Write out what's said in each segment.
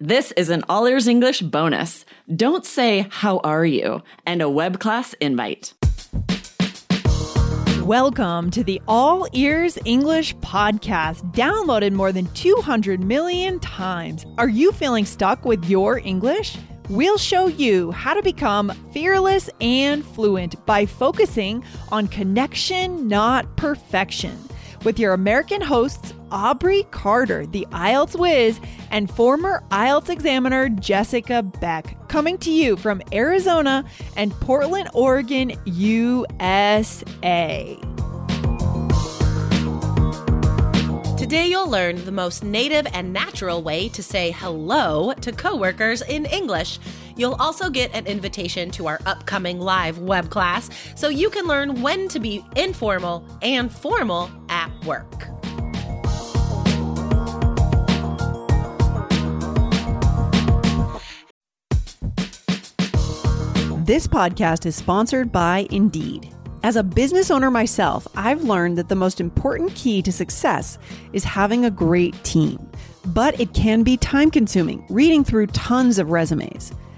This is an All Ears English bonus. Don't say, How are you? and a web class invite. Welcome to the All Ears English podcast, downloaded more than 200 million times. Are you feeling stuck with your English? We'll show you how to become fearless and fluent by focusing on connection, not perfection. With your American hosts, Aubrey Carter, the IELTS whiz, and former IELTS examiner Jessica Beck, coming to you from Arizona and Portland, Oregon, USA. Today, you'll learn the most native and natural way to say hello to coworkers in English. You'll also get an invitation to our upcoming live web class so you can learn when to be informal and formal at work. This podcast is sponsored by Indeed. As a business owner myself, I've learned that the most important key to success is having a great team. But it can be time consuming, reading through tons of resumes.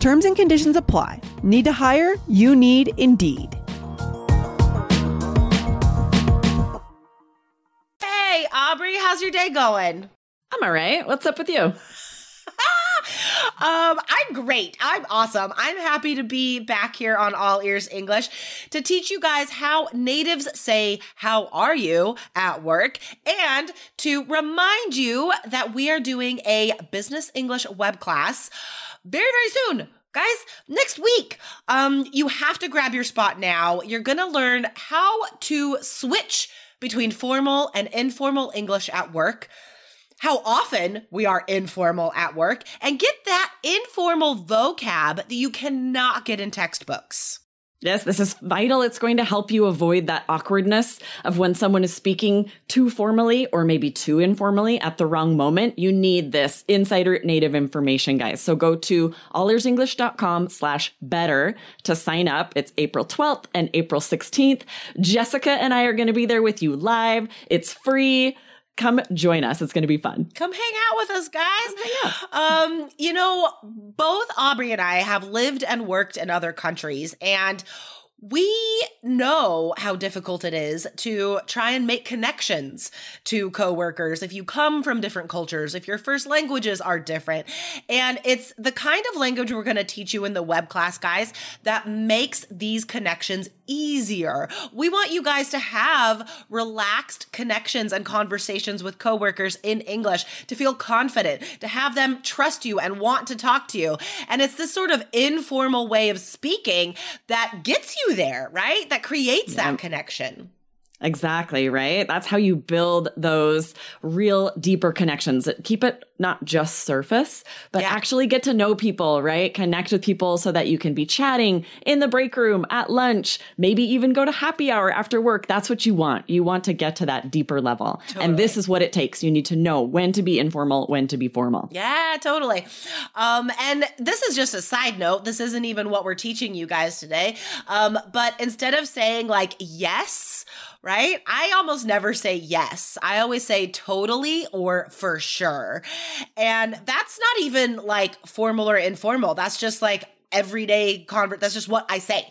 Terms and conditions apply. Need to hire? You need Indeed. Hey, Aubrey, how's your day going? I'm all right. What's up with you? Um, I'm great. I'm awesome. I'm happy to be back here on All Ears English to teach you guys how natives say, How are you at work? And to remind you that we are doing a business English web class very, very soon. Guys, next week, um, you have to grab your spot now. You're gonna learn how to switch between formal and informal English at work how often we are informal at work and get that informal vocab that you cannot get in textbooks. Yes, this is vital. It's going to help you avoid that awkwardness of when someone is speaking too formally or maybe too informally at the wrong moment. You need this insider native information, guys. So go to allearsenglish.com slash better to sign up. It's April 12th and April 16th. Jessica and I are going to be there with you live. It's free come join us. It's going to be fun. Come hang out with us, guys. Um, you know, both Aubrey and I have lived and worked in other countries and we know how difficult it is to try and make connections to coworkers if you come from different cultures, if your first languages are different. And it's the kind of language we're going to teach you in the web class, guys, that makes these connections easier. We want you guys to have relaxed connections and conversations with coworkers in English, to feel confident, to have them trust you and want to talk to you. And it's this sort of informal way of speaking that gets you there, right? That creates that connection. Exactly, right? That's how you build those real deeper connections. Keep it not just surface, but Yeah. actually get to know people, right? Connect with people so that you can be chatting in the break room, at lunch, maybe even go to happy hour after work. That's what you want. You want to get to that deeper level. And this is what it takes. You need to know when to be informal, when to be formal. Yeah, totally. Um, and this is just a side note. This isn't even what we're teaching you guys today. Um, but instead of saying like yes, right? I almost never say yes. I always say totally or for sure. And that's not even like formal or informal. That's just like everyday convert. That's just what I say.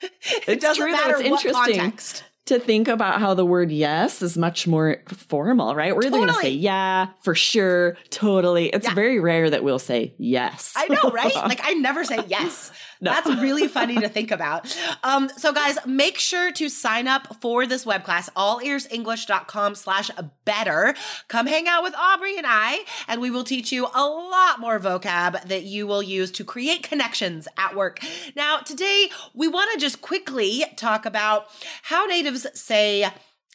it doesn't true, though. matter It's what interesting. context. to think about how the word yes is much more formal, right? We're either going to say yeah, for sure, totally. It's Yeah. very rare that we'll say yes. I know, right? like I never say yes. That's really funny to think about. Um, so guys, make sure to sign up for this web class, allearsenglish.com slash better. Come hang out with Aubrey and I, and we will teach you a lot more vocab that you will use to create connections at work. Now, today we want to just quickly talk about how natives say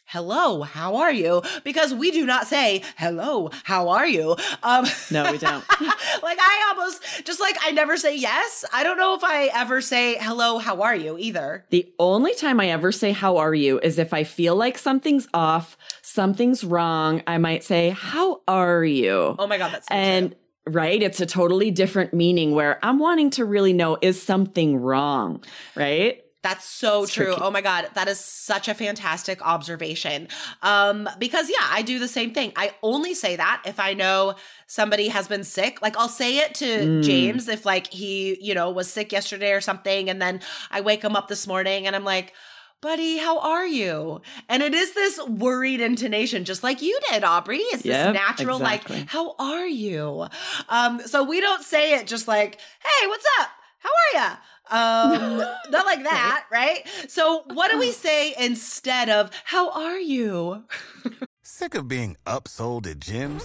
hello, how are you? Because we do not say, hello, how are you? Um, no, we don't. like, I almost, just like I never say yes. I don't know if I ever say, hello, how are you either. The only time I ever say, how are you is if I feel like something's off, something's wrong. I might say, how are you? Oh my God, that's so And, true right? It's a totally different meaning where I'm wanting to really know is something wrong, right? That's so it's true. Tricky. Oh my God. That is such a fantastic observation. Um, because yeah, I do the same thing. I only say that if I know somebody has been sick. Like I'll say it to mm. James if like he, you know, was sick yesterday or something. And then I wake him up this morning and I'm like, buddy, how are you? And it is this worried intonation, just like you did, Aubrey. It's yep, this natural, exactly. like, how are you? Um, so we don't say it just like, hey, what's up? How are you? Um, not like that, right? So, what do we say instead of "How are you"? Sick of being upsold at gyms?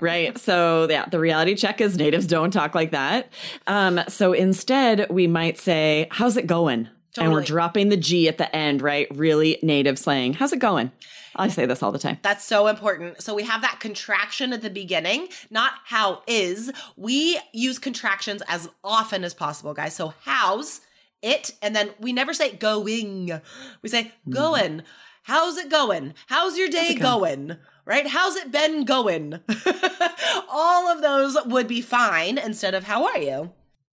Right. So yeah, the reality check is natives don't talk like that. Um, so instead we might say, how's it going? Totally. And we're dropping the G at the end, right? Really native slang. How's it going? I say this all the time. That's so important. So we have that contraction at the beginning, not how is. We use contractions as often as possible, guys. So how's it, and then we never say going. We say mm-hmm. going. How's it going? How's your day going? going? Right? How's it been going? All of those would be fine instead of how are you?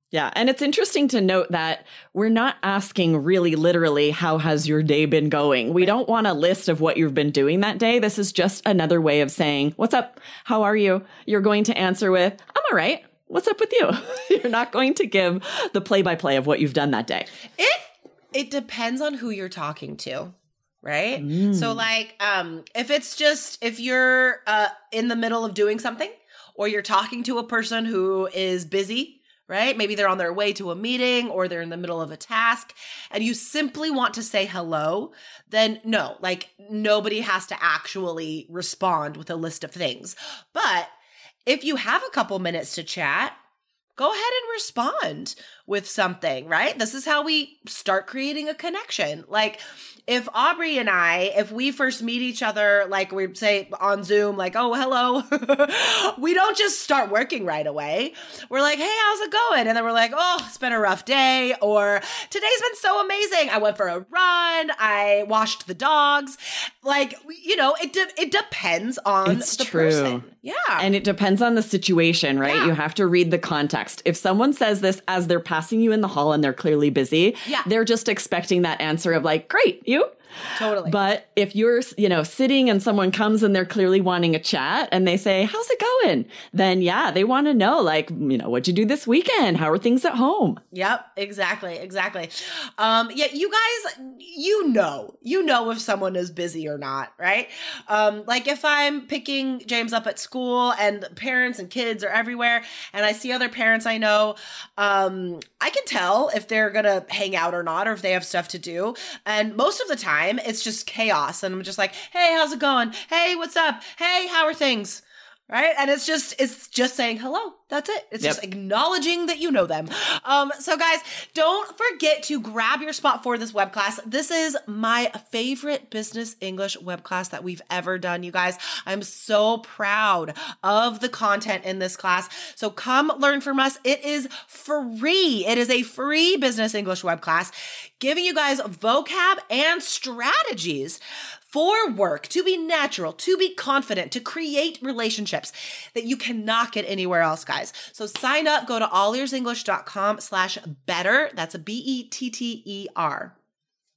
Yeah. And it's interesting to note that we're not asking really literally, how has your day been going? We don't want a list of what you've been doing that day. This is just another way of saying, what's up? How are you? You're going to answer with, I'm all right. What's up with you? you're not going to give the play by play of what you've done that day. It, it depends on who you're talking to right? Mm. So like um if it's just if you're uh in the middle of doing something or you're talking to a person who is busy, right? Maybe they're on their way to a meeting or they're in the middle of a task and you simply want to say hello, then no, like nobody has to actually respond with a list of things. But if you have a couple minutes to chat, go ahead and respond with something, right? This is how we start creating a connection. Like if Aubrey and I, if we first meet each other, like we say on Zoom, like, oh, hello, we don't just start working right away. We're like, hey, how's it going? And then we're like, oh, it's been a rough day, or today's been so amazing. I went for a run, I washed the dogs. Like, you know, it de- it depends on it's the true. person. Yeah. And it depends on the situation, right? Yeah. You have to read the context. If someone says this as they're passing you in the hall and they're clearly busy, yeah. they're just expecting that answer of like, great, you? Totally. But if you're, you know, sitting and someone comes and they're clearly wanting a chat and they say, how's it going? Then yeah, they want to know like, you know, what'd you do this weekend? How are things at home? Yep, exactly. Exactly. Um, yeah, you guys, you know, you know if someone is busy or not, right? Um, like if I'm picking James up at school and parents and kids are everywhere and I see other parents I know, um, I can tell if they're going to hang out or not or if they have stuff to do. And most of the time, time, it's just chaos. And I'm just like, hey, how's it going? Hey, what's up? Hey, how are things? Right. And it's just, it's just saying hello. That's it. It's yep. just acknowledging that you know them. Um, so guys, don't forget to grab your spot for this web class. This is my favorite business English web class that we've ever done, you guys. I'm so proud of the content in this class. So come learn from us. It is free. It is a free business English web class giving you guys vocab and strategies for work, to be natural, to be confident, to create relationships that you cannot get anywhere else, guys. So sign up, go to allearsenglish.com slash better. That's a B-E-T-T-E-R.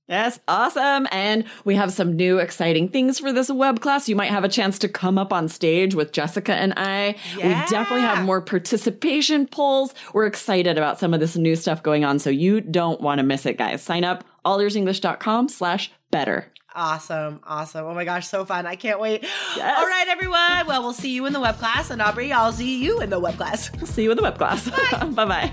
Yes, awesome. And we have some new exciting things for this web class. You might have a chance to come up on stage with Jessica and I. Yeah. We definitely have more participation polls. We're excited about some of this new stuff going on. So you don't want to miss it, guys. Sign up allearsenglish.com slash better. Awesome. Awesome. Oh my gosh, so fun. I can't wait. Yes. All right, everyone. Well, we'll see you in the web class. And Aubrey, I'll see you in the web class. See you in the web class. Bye bye.